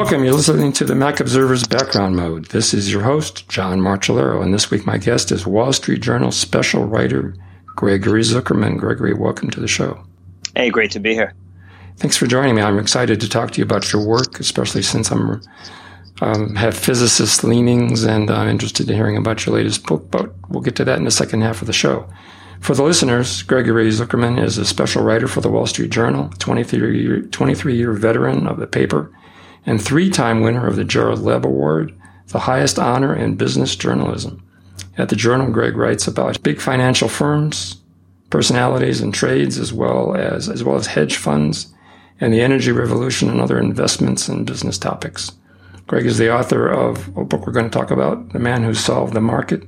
Welcome. You're listening to the Mac Observer's Background Mode. This is your host, John Martellaro, and this week my guest is Wall Street Journal special writer Gregory Zuckerman. Gregory, welcome to the show. Hey, great to be here. Thanks for joining me. I'm excited to talk to you about your work, especially since I'm um, have physicist leanings, and I'm interested in hearing about your latest book. But we'll get to that in the second half of the show. For the listeners, Gregory Zuckerman is a special writer for the Wall Street Journal, 23 year, 23 year veteran of the paper and three time winner of the Gerald Loeb Award, the highest honor in business journalism. At the Journal, Greg writes about big financial firms, personalities and trades, as well as, as well as hedge funds and the energy revolution and other investments and business topics. Greg is the author of a book we're going to talk about, The Man Who Solved the Market,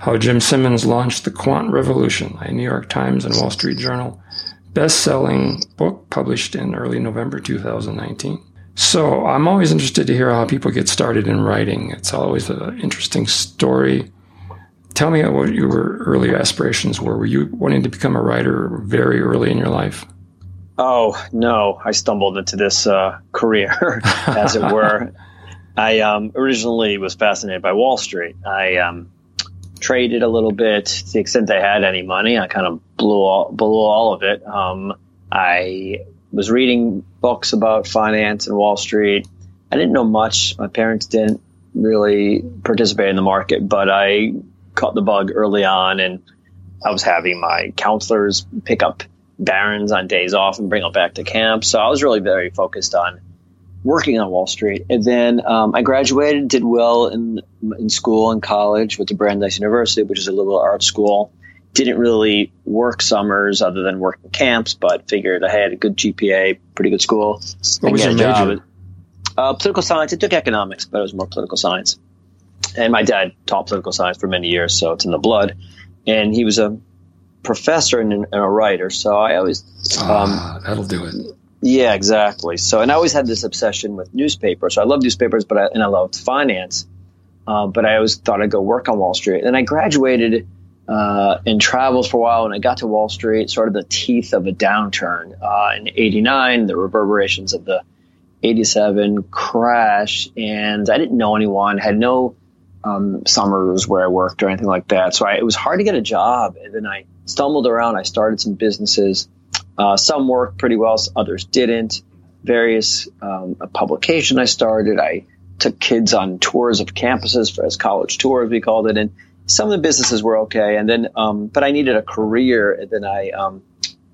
How Jim Simons Launched the Quant Revolution, a New York Times and Wall Street Journal best-selling book published in early November 2019. So I'm always interested to hear how people get started in writing. It's always an interesting story. Tell me what your early aspirations were. Were you wanting to become a writer very early in your life? Oh no, I stumbled into this uh, career, as it were. I um, originally was fascinated by Wall Street. I um, traded a little bit to the extent I had any money. I kind of blew all, blew all of it. Um, I was reading books about finance and Wall Street. I didn't know much. My parents didn't really participate in the market, but I caught the bug early on and I was having my counselors pick up Barron's on days off and bring them back to camp. So I was really very focused on working on Wall Street. And then um, I graduated, did well in in school and college, went to Brandeis University, which is a liberal arts school didn't really work summers other than working camps, but figured I had a good GPA, pretty good school. What was your major? Uh, political science. I took economics, but it was more political science. And my dad taught political science for many years, so it's in the blood. And he was a professor and, and a writer, so I always um, ah, that'll do it. Yeah, exactly. So, and I always had this obsession with newspapers. So I love newspapers, but I, and I loved finance. Uh, but I always thought I'd go work on Wall Street. And I graduated uh, and traveled for a while. And I got to Wall Street, sort of the teeth of a downturn uh, in '89, the reverberations of the '87 crash, and I didn't know anyone, had no um, summers where I worked or anything like that. So I, it was hard to get a job. And then I stumbled around. I started some businesses. Uh, some worked pretty well, others didn't. Various um, a publication I started. I took kids on tours of campuses for as college tours we called it, and some of the businesses were okay, and then um, but I needed a career, and then I um,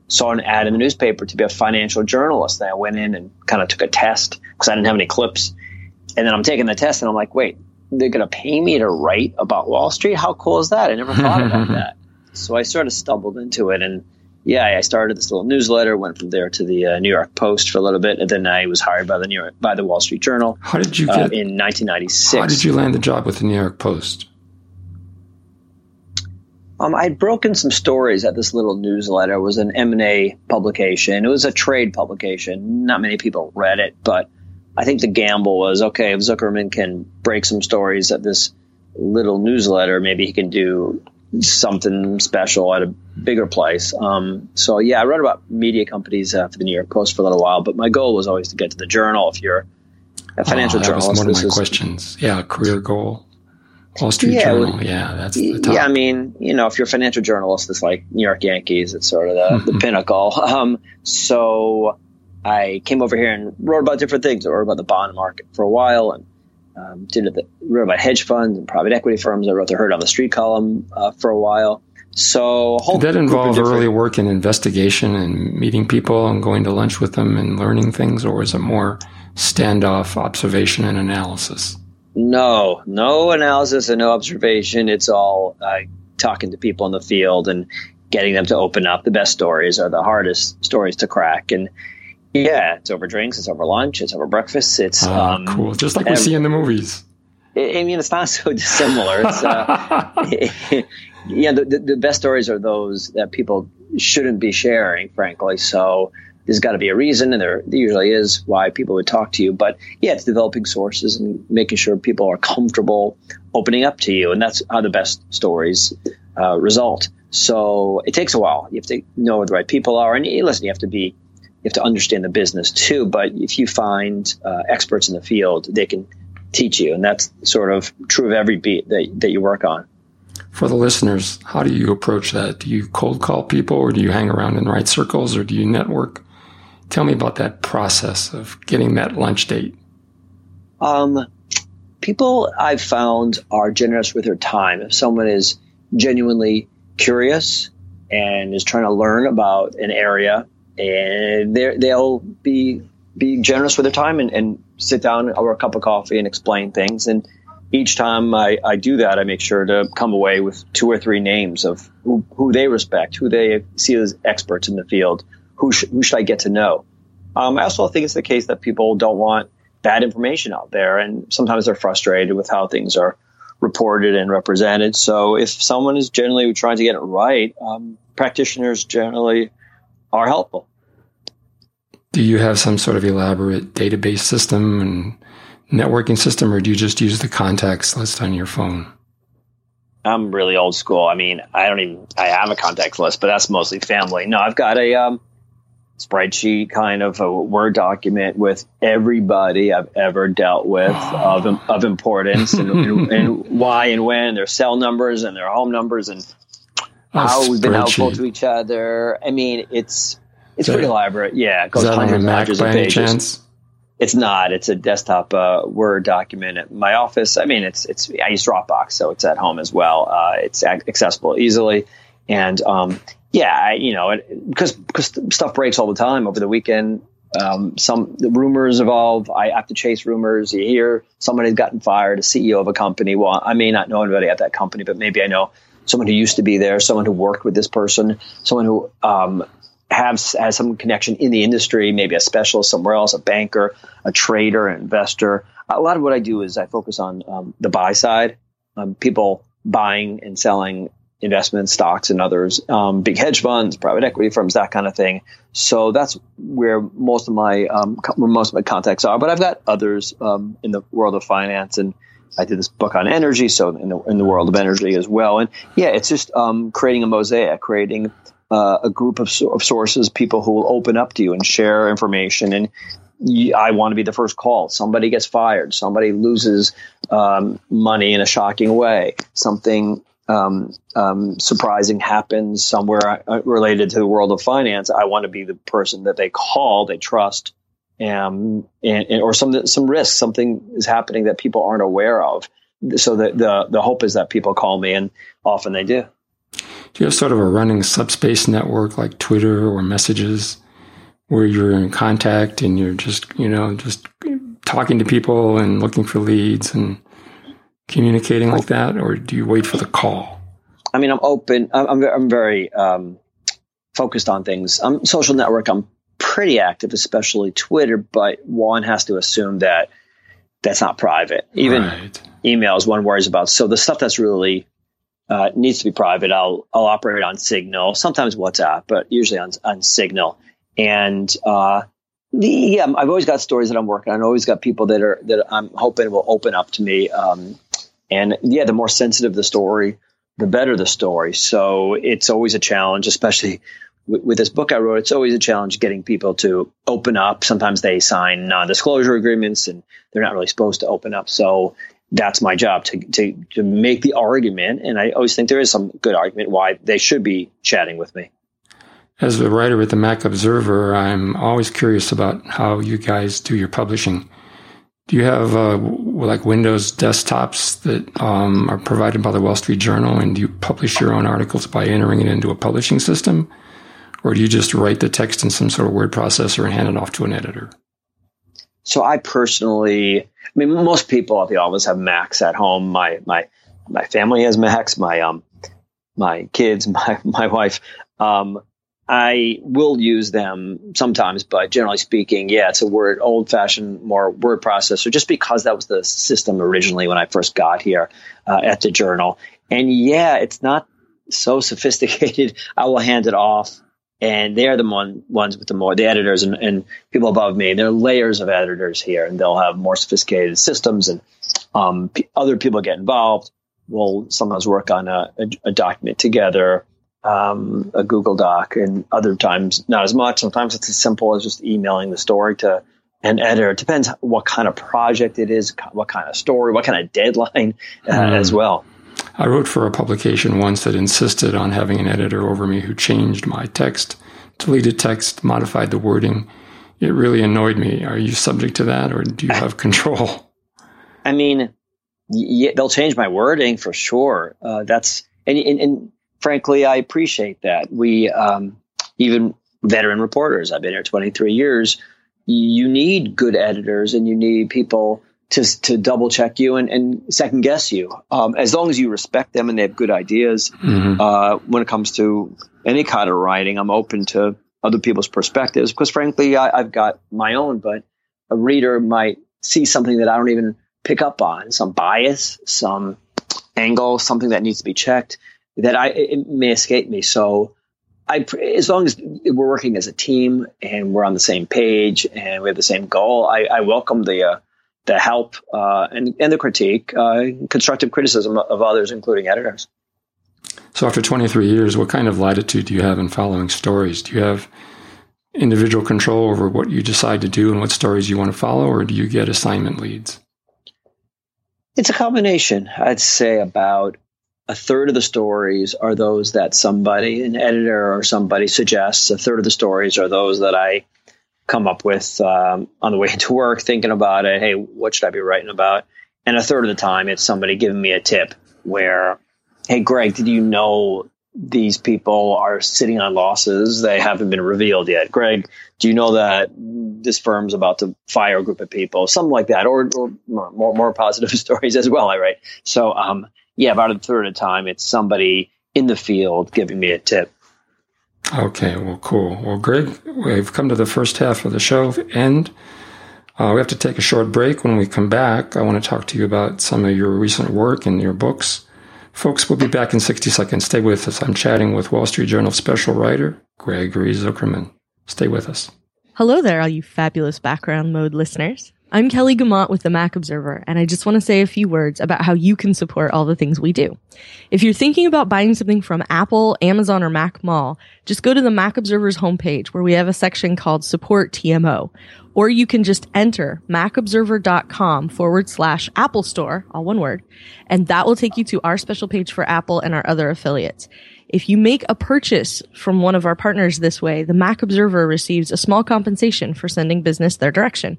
saw an ad in the newspaper to be a financial journalist. And I went in and kind of took a test because I didn't have any clips, and then I'm taking the test, and I'm like, wait, they're going to pay me to write about Wall Street? How cool is that? I never thought about that. So I sort of stumbled into it, and yeah, I started this little newsletter. Went from there to the uh, New York Post for a little bit, and then I was hired by the New York by the Wall Street Journal. How did you uh, get uh, in 1996? How did you land the job with the New York Post? Um, I'd broken some stories at this little newsletter. It was an M&A publication. It was a trade publication. Not many people read it, but I think the gamble was, okay, if Zuckerman can break some stories at this little newsletter, maybe he can do something special at a bigger place. Um, so yeah, I wrote about media companies uh, for the New York Post for a little while, but my goal was always to get to the Journal. If you're a financial oh, that journalist, was one of my is, questions. Yeah, career goal. Wall Street yeah, Journal. yeah, that's the top. Yeah, I mean, you know, if you're a financial journalist, it's like New York Yankees. It's sort of the, mm-hmm. the pinnacle. Um, so I came over here and wrote about different things. I wrote about the bond market for a while and um, did it, wrote about hedge funds and private equity firms. I wrote the Heard on the Street column uh, for a while. So did that involve early work in investigation and meeting people and going to lunch with them and learning things, or was it more standoff observation and analysis? No, no analysis and no observation. It's all uh, talking to people in the field and getting them to open up. The best stories are the hardest stories to crack. And yeah, it's over drinks, it's over lunch, it's over breakfast. It's oh, um, cool, just like we see in the movies. I mean, it's not so dissimilar. It's, uh, yeah, the, the best stories are those that people shouldn't be sharing, frankly. So there's got to be a reason, and there, there, usually is why people would talk to you. But yeah, it's developing sources and making sure people are comfortable opening up to you, and that's how the best stories uh, result. So it takes a while. You have to know where the right people are, and listen, you have to be you have to understand the business too. But if you find uh, experts in the field, they can teach you, and that's sort of true of every beat that that you work on. For the listeners, how do you approach that? Do you cold call people, or do you hang around in the right circles, or do you network? Tell me about that process of getting that lunch date. Um, people I've found are generous with their time. If someone is genuinely curious and is trying to learn about an area, and they'll be be generous with their time and, and, sit down over a cup of coffee and explain things. And each time I, I, do that, I make sure to come away with two or three names of who, who they respect, who they see as experts in the field, who, sh- who should I get to know. Um, I also think it's the case that people don't want bad information out there, and sometimes they're frustrated with how things are reported and represented. So if someone is generally trying to get it right, um, practitioners generally are helpful. Do you have some sort of elaborate database system and networking system, or do you just use the contacts list on your phone? I'm really old school. I mean, I don't even I have a contact list, but that's mostly family. No, I've got a um, spreadsheet kind of a Word document with everybody I've ever dealt with of, of importance and, and, and, why and when, their cell numbers and their home numbers and how we've been helpful to each other. I mean, it's it's pretty elaborate. Yeah, it goes hundreds and hundreds of pages. Chance? It's not. It's a desktop uh, Word document at my office. I mean, it's it's. I use Dropbox, so it's at home as well. Uh, it's accessible easily, and um, yeah, I, you know, because because stuff breaks all the time over the weekend. Um, some rumors evolve. I have to chase rumors. You hear somebody has gotten fired, a CEO of a company. Well, I may not know anybody at that company, but maybe I know someone who used to be there, someone who worked with this person, someone who um, has has some connection in the industry, maybe a specialist somewhere else, a banker, a trader, an investor. A lot of what I do is I focus on um, the buy side, um, people buying and selling investments, stocks, and others, um, big hedge funds, private equity firms, that kind of thing. So that's where most of my um, where most of my contacts are. But I've got others um, in the world of finance, and I did this book on energy, so in the in the world of energy as well. And yeah, it's just um, creating a mosaic, creating uh, a group of, of sources, people who will open up to you and share information and I want to be the first call. Somebody gets fired. Somebody loses um, money in a shocking way. Something um, um, surprising happens somewhere uh, related to the world of finance, I want to be the person that they call, they trust, um, and, and, or some some risk, something is happening that people aren't aware of. So the, the the hope is that people call me, and often they do. Do you have sort of a running subspace network like Twitter or messages where you're in contact and you're just you know just talking to people and looking for leads and communicating like that, or do you wait for the call? I mean, I'm open. I'm, I'm very um, focused on things. I'm social network. I'm pretty active, especially Twitter, but one has to assume that that's not private. Even right. emails, one worries about. So the stuff that's really uh, needs to be private, I'll I'll operate on Signal, sometimes WhatsApp, but usually on on Signal. And uh, the, yeah, I've always got stories that I'm working on. I've always got people that are that I'm hoping will open up to me. Um, and yeah, the more sensitive the story, the better the story. So it's always a challenge, especially with, with, this book I wrote. It's always a challenge getting people to open up. Sometimes they sign non-disclosure agreements, and they're not really supposed to open up. So that's my job to to to make the argument. And I always think there is some good argument why they should be chatting with me. As a writer at the Mac Observer, I'm always curious about how you guys do your publishing. Do you have uh, like Windows desktops that um, are provided by the Wall Street Journal, and do you publish your own articles by entering it into a publishing system, or do you just write the text in some sort of word processor and hand it off to an editor? So I personally, I mean, most people at the office have Macs at home. My my my family has Macs. My um my kids, my my wife. Um, I will use them sometimes, but generally speaking, yeah, it's a word, old fashioned, more word processor, just because that was the system originally when I first got here uh, at the journal. And yeah, it's not so sophisticated. I will hand it off. And they're the one, ones with the more, the editors and, and people above me. There are layers of editors here, and they'll have more sophisticated systems, and um, p- other people get involved. We'll sometimes work on a, a, a document together um, a Google Doc, and other times not as much. Sometimes it's as simple as just emailing the story to an editor. It depends what kind of project it is, what kind of story, what kind of deadline uh, mm. as well. I wrote for a publication once that insisted on having an editor over me who changed my text, deleted text, modified the wording. It really annoyed me. Are you subject to that, or do you have control? I mean, yeah, they'll change my wording for sure. Uh, that's and, and, and, frankly, I appreciate that. We um, even veteran reporters. I've been here 23 years. You need good editors, and you need people to to double check you and, and second guess you. Um, as long as you respect them and they have good ideas. Mm-hmm. Uh, when it comes to any kind of writing, I'm open to other people's perspectives because, frankly, I, I've got my own. But a reader might see something that I don't even pick up on, some bias, some angle, something that needs to be checked that I it may escape me. So I, as long as we're working as a team and we're on the same page and we have the same goal, I, I welcome the uh, the help uh, and and the critique, uh, constructive criticism of others, including editors. So, after 23 years, what kind of latitude do you have in following stories? Do you have individual control over what you decide to do and what stories you want to follow, or do you get assignment leads? It's a combination. I'd say about a third of the stories are those that somebody, an editor or somebody suggests. A third of the stories are those that I come up with um, on the way to work, thinking about it. Hey, what should I be writing about? And a third of the time, it's somebody giving me a tip where, hey, Greg, did you know these people are sitting on losses? They haven't been revealed yet. Greg, do you know that this firm's about to fire a group of people? Something like that, or, or more, more positive stories as well. I write. So, um, yeah, about a third of the time, it's somebody in the field giving me a tip. Okay, well, cool. Well, Greg, we've come to the first half of the show end. Uh, we have to take a short break. When we come back, I want to talk to you about some of your recent work and your books. Folks, we'll be back in 60 seconds. Stay with us. I'm chatting with Wall Street Journal special writer Gregory Zuckerman. Stay with us. Hello there, all you fabulous background mode listeners. I'm Kelly Guimont with the Mac Observer, and I just want to say a few words about how you can support all the things we do. If you're thinking about buying something from Apple, Amazon, or Mac Mall, just go to the Mac Observer's homepage where we have a section called Support TMO. Or you can just enter macobserver.com forward slash Apple Store, all one word, and that will take you to our special page for Apple and our other affiliates. If you make a purchase from one of our partners this way, the Mac Observer receives a small compensation for sending business their direction.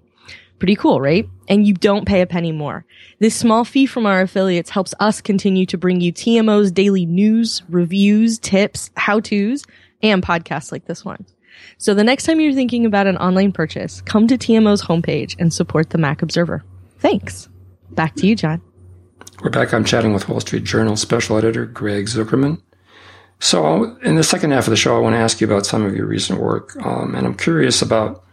Pretty cool, right? And you don't pay a penny more. This small fee from our affiliates helps us continue to bring you TMO's daily news, reviews, tips, how-tos, and podcasts like this one. So the next time you're thinking about an online purchase, come to TMO's homepage and support the Mac Observer. Thanks. Back to you, John. We're back. I'm chatting with Wall Street Journal special editor Greg Zuckerman. So, in the second half of the show, I want to ask you about some of your recent work, um, and I'm curious about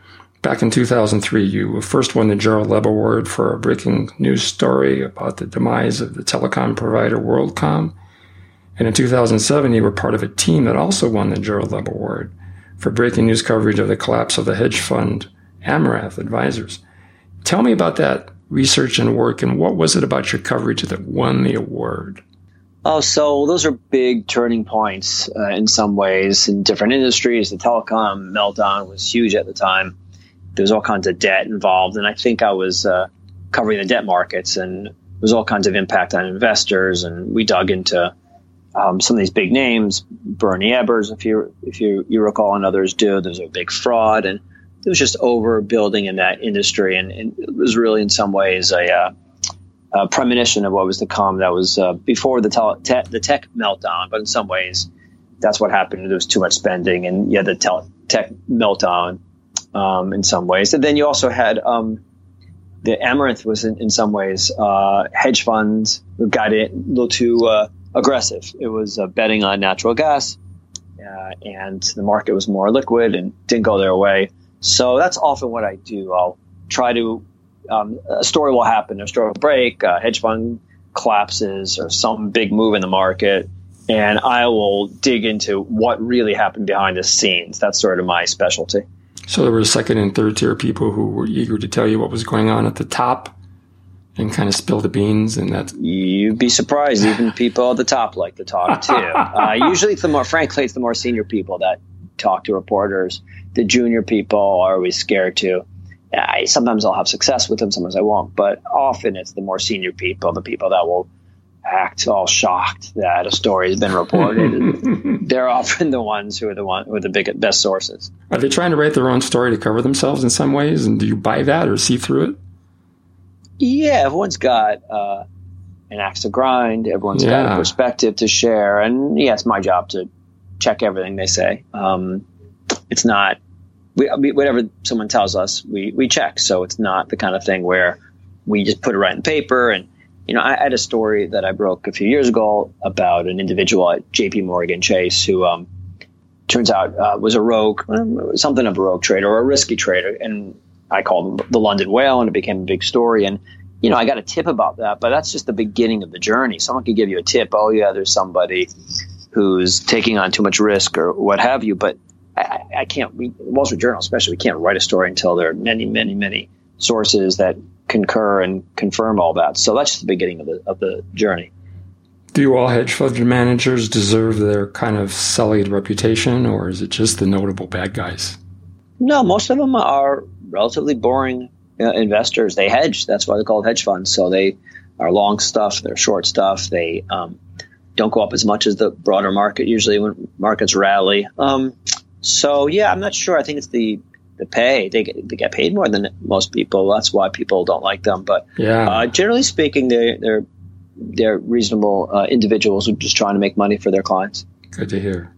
Back in 2003, you first won the Gerald Loeb Award for a breaking news story about the demise of the telecom provider WorldCom. And in 2007, you were part of a team that also won the Gerald Loeb Award for breaking news coverage of the collapse of the hedge fund Amaranth Advisors. Tell me about that research and work, and what was it about your coverage that won the award? Oh, so those are big turning points uh, in some ways in different industries. The telecom meltdown was huge at the time there was all kinds of debt involved, and I think I was uh, covering the debt markets, and there was all kinds of impact on investors, and we dug into um, some of these big names, Bernie Ebbers, if you if you, you recall, and others do. There's a big fraud, and it was just overbuilding in that industry, and, and it was really in some ways a, uh, a, premonition of what was to come. That was uh, before the te- the tech meltdown, but in some ways, that's what happened. There was too much spending, and yeah, the tech meltdown um, in some ways. And then you also had um, the Amaranth was in, in some ways uh, hedge funds got it a little too uh, aggressive. It was uh, betting on natural gas, uh, and the market was more liquid and didn't go their way. So that's often what I do. I'll try to um, a story will happen, a story will break, a hedge fund collapses, or some big move in the market. And I will dig into what really happened behind the scenes. That's sort of my specialty. So there were second and third tier people who were eager to tell you what was going on at the top and kind of spill the beans and that you'd be surprised even people at the top like to talk too uh, usually it's the more frankly it's the more senior people that talk to reporters. The junior people are always scared to. I, sometimes i'll have success with them sometimes i won't but often it's the more senior people the people that will act all shocked that a story has been reported they're often the ones who are the one who are the biggest best sources are they trying to write their own story to cover themselves in some ways and do you buy that or see through it yeah, everyone's got uh, an axe to grind. Everyone's yeah. got a perspective to share, and yeah, it's my job to check everything they say. Um, it's not we, whatever someone tells us, we we check. So it's not the kind of thing where we just put it right in paper. And you know, I, had a story that I broke a few years ago about an individual at J.P. Morgan Chase who. Um, turns out uh, was a rogue, something of a rogue trader or a risky trader, and I called him the London Whale, and it became a big story. And you know, I got a tip about that, but that's just the beginning of the journey. Someone could give you a tip. Oh, yeah, there's somebody who's taking on too much risk or what have you. But I, I can't. We, Wall Street Journal, especially, we can't write a story until there are many, many, many sources that concur and confirm all that. So that's just the beginning of the of the journey. Do all hedge fund managers deserve their kind of sullied reputation, or is it just the notable bad guys? No, most of them are relatively boring uh, investors. They hedge. That's why they're called hedge funds. So they are long stuff. They're short stuff. They um, don't go up as much as the broader market usually when markets rally. Um, so yeah, I'm not sure. I think it's the the pay. They get they get paid more than most people. That's why people don't like them. But yeah, uh, generally speaking, they're they're they're reasonable uh, individuals who are just trying to make money for their clients. Good to hear.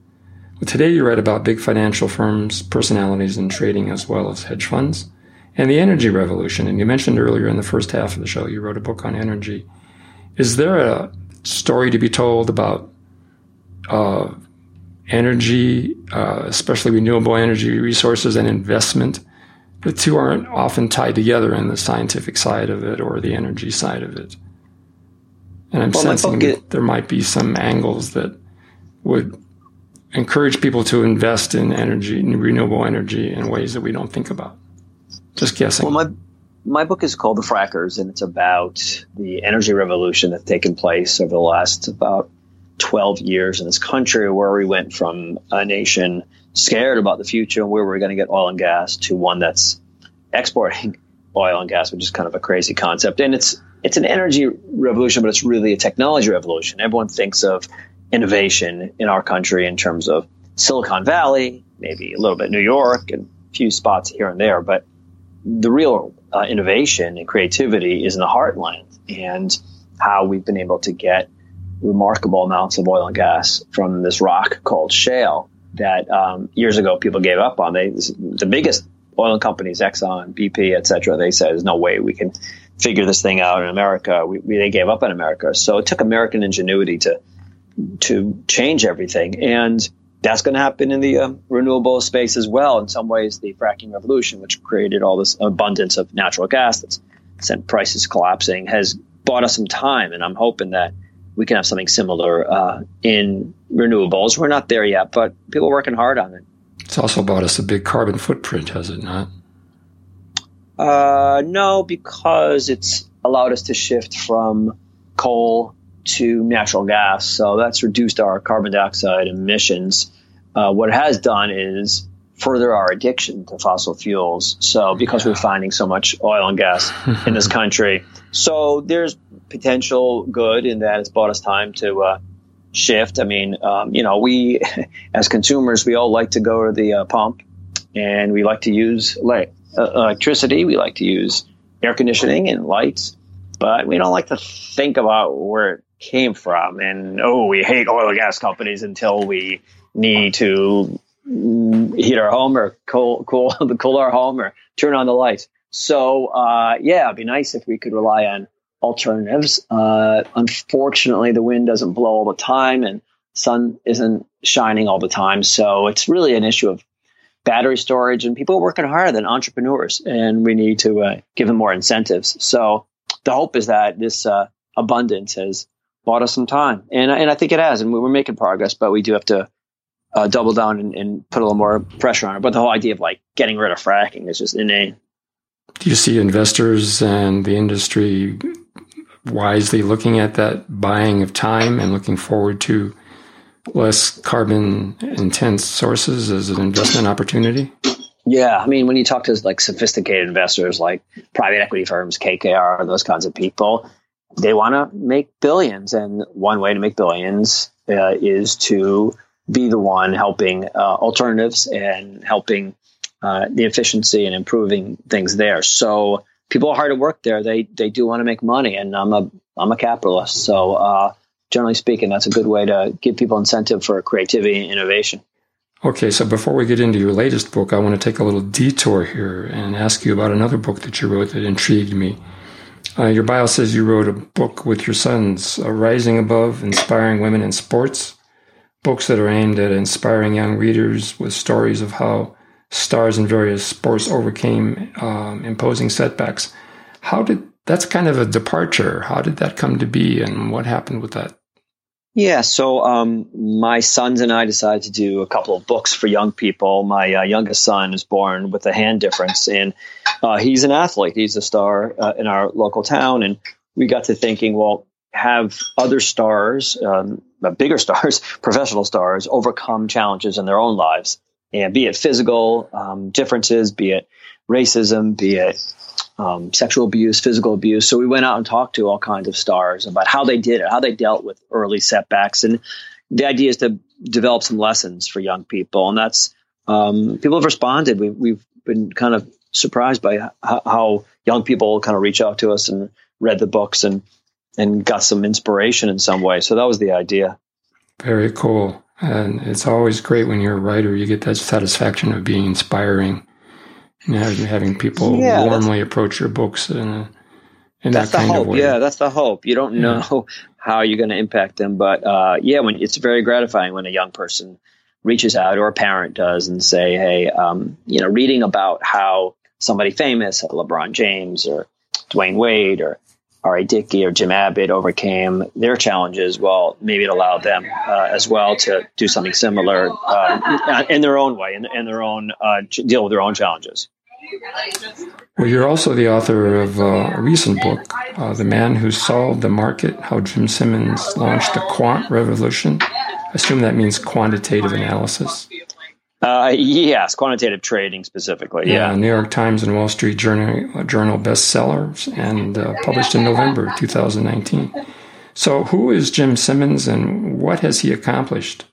Well, today you write about big financial firms, personalities in trading, as well as hedge funds, and the energy revolution. And you mentioned earlier in the first half of the show, you wrote a book on energy. Is there a story to be told about uh, energy, uh, especially renewable energy resources and investment? The two aren't often tied together in the scientific side of it or the energy side of it. And I'm well, sensing that there might be some angles that would encourage people to invest in energy, in renewable energy, in ways that we don't think about. Just guessing. Well, my my book is called The Frackers, and it's about the energy revolution that's taken place over the last about 12 years in this country, where we went from a nation scared about the future and where we're going to get oil and gas to one that's exporting oil and gas, which is kind of a crazy concept. And it's it's an energy revolution, but it's really a technology revolution. Everyone thinks of innovation in our country in terms of Silicon Valley, maybe a little bit New York, and a few spots here and there. But the real uh, innovation and creativity is in the heartland and how we've been able to get remarkable amounts of oil and gas from this rock called shale that um, years ago people gave up on. They the biggest oil companies, Exxon, BP, et cetera, they said there's no way we can figure this thing out in America. We, we, they gave up on America. So it took American ingenuity to to change everything. And that's going to happen in the um, renewable space as well. In some ways, the fracking revolution, which created all this abundance of natural gas that's sent prices collapsing, has bought us some time. And I'm hoping that we can have something similar uh, in renewables. We're not there yet, but people are working hard on it. It's also bought us a big carbon footprint, has it not? Uh, no, because it's allowed us to shift from coal to natural gas. So that's reduced our carbon dioxide emissions. Uh, what it has done is further our addiction to fossil fuels. So because yeah. we're finding so much oil and gas in this country, so there's potential good in that it's bought us time to uh, shift. I mean, um, you know, we as consumers, we all like to go to the uh, pump and we like to use uh, electricity. We like to use air conditioning and lights, but we don't like to think about where it came from. And oh, we hate oil and gas companies until we need to heat our home or cool, cool, cool our home or turn on the lights. So, uh, yeah, it'd be nice if we could rely on alternatives. Uh, unfortunately, the wind doesn't blow all the time and sun isn't shining all the time. So it's really an issue of battery storage and people are working harder than entrepreneurs and we need to uh, give them more incentives. So the hope is that this uh, abundance has bought us some time, and and I think it has, and we're making progress, but we do have to uh, double down and, and, put a little more pressure on it. But the whole idea of like getting rid of fracking is just inane. Do you see investors and the industry wisely looking at that buying of time and looking forward to less carbon intense sources as an investment opportunity? Yeah, I mean, when you talk to like sophisticated investors like private equity firms, KKR, those kinds of people, they want to make billions, and one way to make billions uh, is to be the one helping uh, alternatives and helping uh, the efficiency and improving things there. So people are hard at work there. They they do want to make money, and I'm a I'm a capitalist. So uh, generally speaking, that's a good way to give people incentive for creativity and innovation. Okay, so before we get into your latest book, I want to take a little detour here and ask you about another book that you wrote that intrigued me. Uh, your bio says you wrote a book with your sons, Rising Above Inspiring Women in Sports, books that are aimed at inspiring young readers with stories of how stars in various sports overcame um, imposing setbacks. How did that's kind of a departure? How did that come to be, and what happened with that? Yeah, so um, my sons and I decided to do a couple of books for young people. My uh, youngest son is born with a hand difference, and uh, he's an athlete. He's a star uh, in our local town, and we got to thinking, well, have other stars, um, bigger stars, professional stars, overcome challenges in their own lives, and be it physical um, differences, be it racism, be it um, sexual abuse, physical abuse. So we went out and talked to all kinds of stars about how they did it, how they dealt with early setbacks, and the idea is to develop some lessons for young people, and that's um, people have responded. We, we've been kind of surprised by how, how, young people kind of reach out to us and read the books and and got some inspiration in some way. So that was the idea. Very cool. And it's always great when you're a writer, you get that satisfaction of being inspiring and having, having people yeah, warmly approach your books in, in that kind hope. of way. Yeah, that's the hope. You don't know yeah. how you're going to impact them, but uh, yeah, when it's very gratifying when a young person reaches out or a parent does and say, "Hey, um, you know, reading about how somebody famous, LeBron James or Dwyane Wade or R.A. Dickey or Jim Abbott overcame their challenges, well, maybe it allowed them uh, as well to do something similar uh, in their own way, in, in their own uh, deal with their own challenges. Well, you're also the author of a recent book, uh, The Man Who Solved the Market How Jim Simons Launched the Quant Revolution. I assume that means quantitative analysis. Uh, yes, quantitative trading specifically. Yeah, yeah, New York Times and Wall Street Journal, uh, Journal bestsellers and uh, published in November 2019. So, who is Jim Simons and what has he accomplished?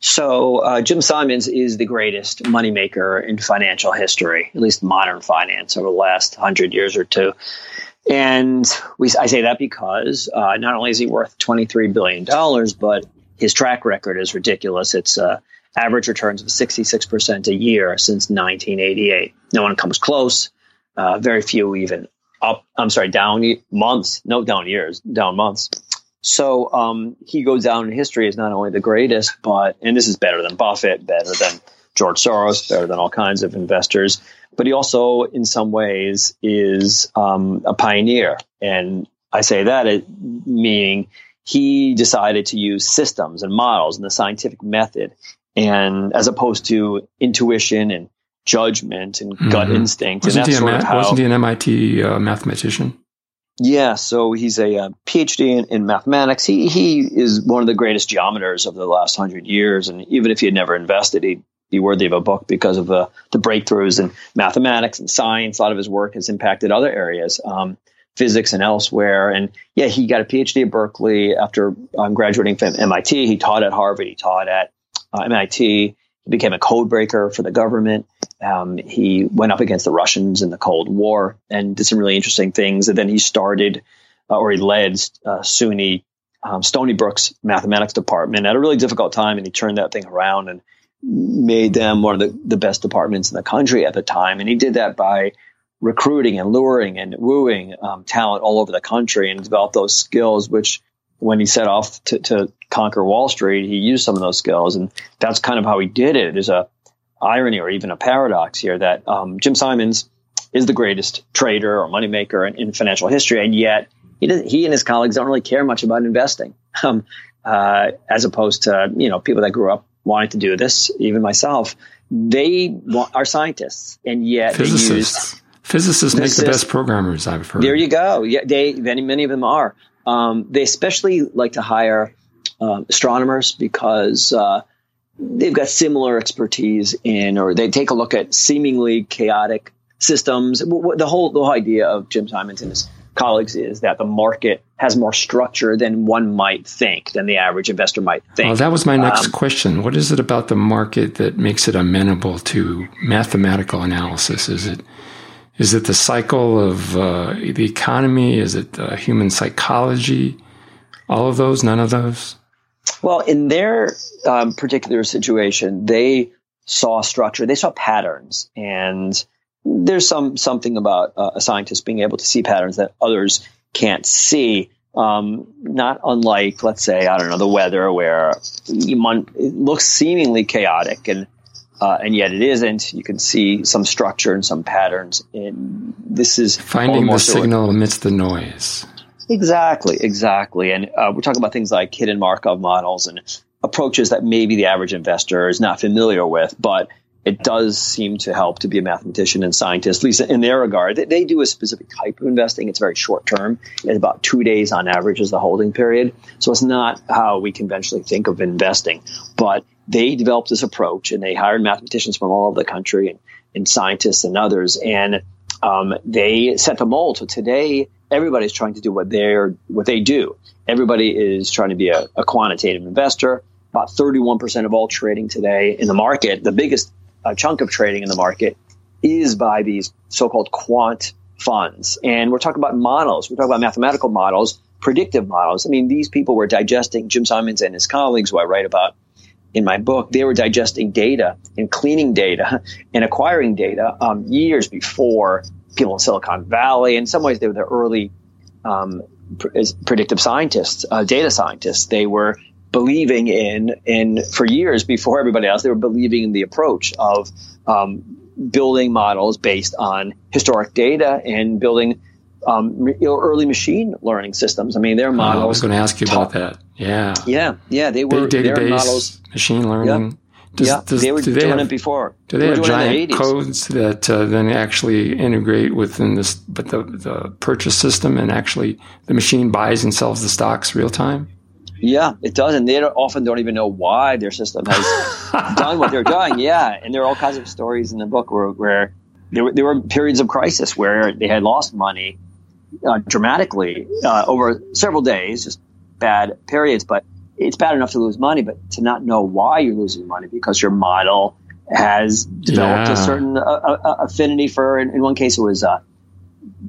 So, uh, Jim Simons is the greatest moneymaker in financial history, at least modern finance over the last hundred years or two. And we, I say that because uh, not only is he worth $23 billion, but his track record is ridiculous. It's uh, average returns of 66% a year since 1988. No one comes close. Uh, very few even up. I'm sorry, down months. No down years, down months. So um, he goes down in history as not only the greatest, but and this is better than Buffett, better than George Soros, better than all kinds of investors. But he also, in some ways, is um, a pioneer. And I say that meaning he decided to use systems and models and the scientific method and as opposed to intuition and judgment and mm-hmm. gut instinct. Wasn't, and he, ma- how, wasn't he an MIT uh, mathematician? Yeah, so he's a, uh, PhD in, in, mathematics. He he is one of the greatest geometers of the last hundred years, and even if he had never invested, he'd be worthy of a book because of the the breakthroughs in mathematics and science. A lot of his work has impacted other areas. Um, physics and elsewhere. And yeah, he got a PhD at Berkeley after um, graduating from MIT. He taught at Harvard. He taught at uh, MIT. He became a code breaker for the government. Um, he went up against the Russians in the Cold War and did some really interesting things. And then he started, uh, or he led uh, SUNY um, Stony Brook's mathematics department at a really difficult time. And he turned that thing around and made them one of the, the best departments in the country at the time. And he did that by recruiting and luring and wooing um, talent all over the country and develop those skills, which when he set off to, to, conquer Wall Street, he used some of those skills. And that's kind of how he did it. There's a irony or even a paradox here that um, Jim Simons is the greatest trader or moneymaker in, in financial history. And yet he, he and his colleagues don't really care much about investing. Um, uh, as opposed to, you know, people that grew up wanting to do this, even myself, they are scientists and yet physicists. Physicists make the best programmers, I've heard. There you go. Yeah, they many many of them are. Um, they especially like to hire um, astronomers because uh, they've got similar expertise in, or they take a look at seemingly chaotic systems. The whole the whole idea of Jim Simons and his colleagues is that the market has more structure than one might think, than the average investor might think. Well, that was my next um, question. What is it about the market that makes it amenable to mathematical analysis? Is it is it the cycle of uh, the economy? Is it uh, human psychology? All of those? None of those? Well, in their um, particular situation, they saw structure, they saw patterns, and there's some something about uh, a scientist being able to see patterns that others can't see. Um, not unlike, let's say, I don't know, the weather, where it looks seemingly chaotic and uh, and yet it isn't. You can see some structure and some patterns. And this is finding the signal amidst the noise. Exactly, exactly. And uh, we're talking about things like hidden Markov models and approaches that maybe the average investor is not familiar with, but it does seem to help to be a mathematician and scientist, at least in their regard. They, they do a specific type of investing. It's very short term. It's about two days on average is the holding period. So it's not how we conventionally think of investing. But they developed this approach and they hired mathematicians from all over the country and, and scientists and others. And um, they set the mold. So today, everybody's trying to do what they're what they do. Everybody is trying to be a, a quantitative investor. About 31% of all trading today in the market, the biggest uh, chunk of trading in the market, is by these so-called quant funds. And we're talking about models. We're talking about mathematical models, predictive models. I mean, these people were digesting Jim Simons and his colleagues, who I write about in my book, they were digesting data and cleaning data and acquiring data um, years before people in Silicon Valley. In some ways, they were the early um, predictive scientists, uh, data scientists. They were believing in, in for years before everybody else, they were believing in the approach of um, building models based on historic data and building um, early machine learning systems. I mean, their models. Oh, I was going to ask you about that. Yeah. Yeah. Yeah. They were Big database, models, machine learning. Yeah. Does, yeah, does, they were do doing have, it before. Do they, they have giant codes that uh, then actually integrate within this, but the, the purchase system and actually the machine buys and sells the stocks real time? Yeah, it does, and they don't, often don't even know why their system has done what they're doing. Yeah, and there are all kinds of stories in the book where, where there, were, there were periods of crisis where they had lost money uh, dramatically uh, over several days, just bad periods. But it's bad enough to lose money, but to not know why you're losing money because your model has developed yeah. a certain uh, uh, affinity for. In, in, one case, it was uh,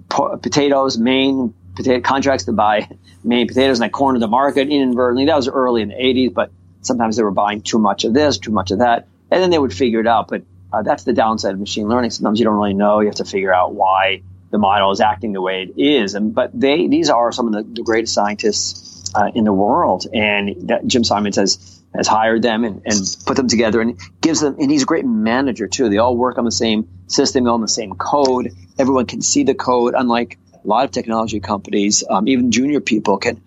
potatoes, Maine potato contracts to buy Maine potatoes, and I cornered the market inadvertently. That was early in the 80s, but sometimes they were buying too much of this, too much of that, and then they would figure it out. But uh, that's the downside of machine learning. Sometimes you don't really know. You have to figure out why the model is acting the way it is. And but they these are some of the, the greatest scientists uh, in the world, and that Jim Simons has has hired them and, and put them together and gives them and he's a great manager too. They all work on the same system, all on the same code. Everyone can see the code, unlike a lot of technology companies. Um, even junior people can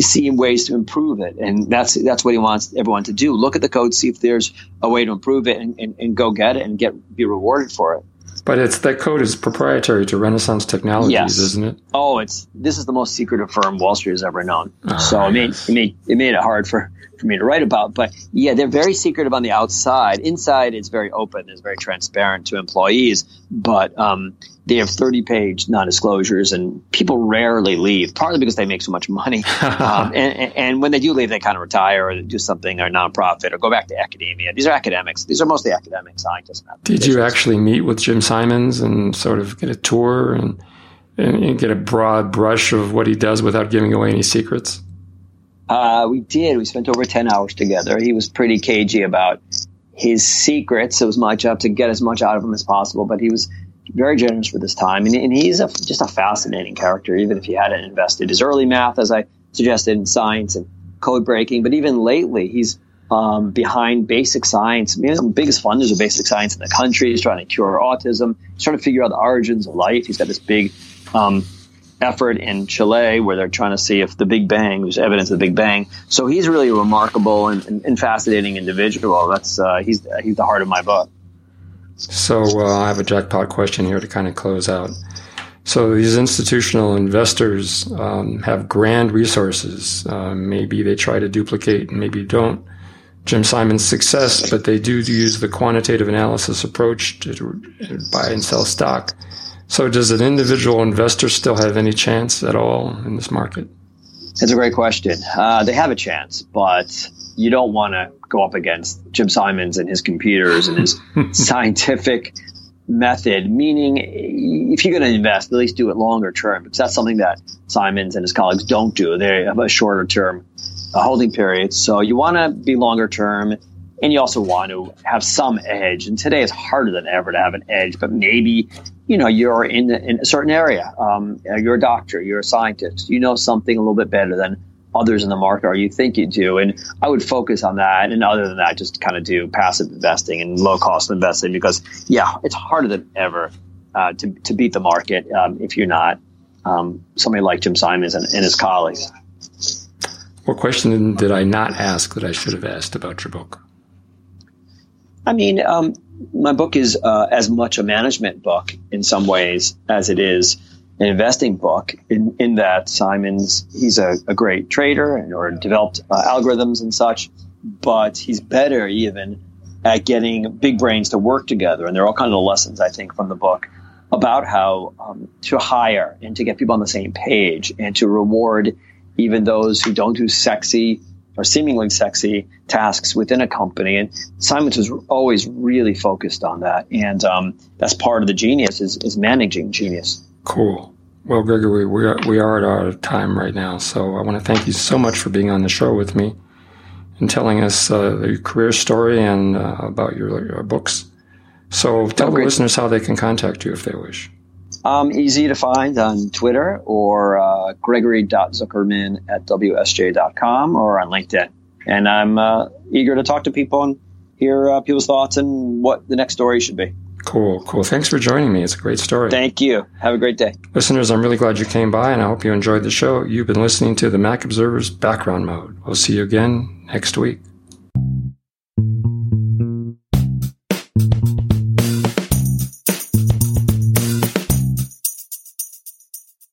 see ways to improve it, and that's that's what he wants everyone to do. Look at the code, see if there's a way to improve it, and, and, and go get it and get be rewarded for it. But it's that code is proprietary to Renaissance Technologies, yes. isn't it? Oh, it's this is the most secretive firm Wall Street has ever known. Oh, so it ah, made, it made it made it hard for for me to write about. But yeah, they're very secretive on the outside. Inside, it's very open, it's very transparent to employees. But um, they have 30 page non disclosures, and people rarely leave, partly because they make so much money. um, and, and, when they do leave, they kind of retire or do something or nonprofit or go back to academia. These are academics. These are mostly academic scientists. Did you actually meet with Jim Simons and sort of get a tour and, and get a broad brush of what he does without giving away any secrets? Uh, we did. We spent over 10 hours together. He was pretty cagey about his secrets. It was my job to get as much out of him as possible, but he was very generous with his time. And, and he's a, just a fascinating character, even if he hadn't invested his early math, as I suggested, in science and code breaking. But even lately, he's um, behind basic science. I mean, the biggest funders of basic science in the country. He's trying to cure autism. He's trying to figure out the origins of life. He's got this big um, effort in Chile where they're trying to see if the Big Bang, there's evidence of the Big Bang. So he's really a remarkable and, and, and fascinating individual. That's uh, he's he's the heart of my book. So uh, I have a jackpot question here to kind of close out. So these institutional investors um, have grand resources. Uh, maybe they try to duplicate, maybe don't. Jim Simon's success, but they do use the quantitative analysis approach to buy and sell stock. So, does an individual investor still have any chance at all in this market? It's a great question. Uh, they have a chance, but you don't want to go up against Jim Simons and his computers and his scientific method. Meaning, if you're going to invest, at least do it longer term, because that's something that Simons and his colleagues don't do. They have a shorter term holding period. So you want to be longer term and you also want to have some edge. And today it's harder than ever to have an edge, but maybe, you know, you're in, in a certain area. Um, you're a doctor, you're a scientist, you know something a little bit better than others in the market or you think you do. And I would focus on that. And other than that, just kind of do passive investing and low cost investing because yeah, it's harder than ever uh, to, to beat the market um, if you're not um, somebody like Jim Simons and, and his colleagues. What question did I not ask that I should have asked about your book? I mean, um, my book is uh, as much a management book in some ways as it is an investing book. In, in that Simons he's a, a great trader and or developed uh, algorithms and such, but he's better even at getting big brains to work together. And there are all kinds of lessons I think from the book about how um, to hire and to get people on the same page and to reward even those who don't do sexy or seemingly sexy tasks within a company. And Simons was always really focused on that. And um, that's part of the genius is, is managing genius. Cool. Well, Gregory, we are, we are out of time right now. So I want to thank you so much for being on the show with me and telling us uh, your career story and uh, about your, your, books. So tell oh, the listeners how they can contact you if they wish. Um, easy to find on Twitter or uh, gregory.zuckerman at wsj.com or on LinkedIn. And I'm uh, eager to talk to people and hear uh, people's thoughts and what the next story should be. Cool, cool. Thanks for joining me. It's a great story. Thank you. Have a great day. Listeners, I'm really glad you came by and I hope you enjoyed the show. You've been listening to the Mac Observer's Background Mode. We'll see you again next week.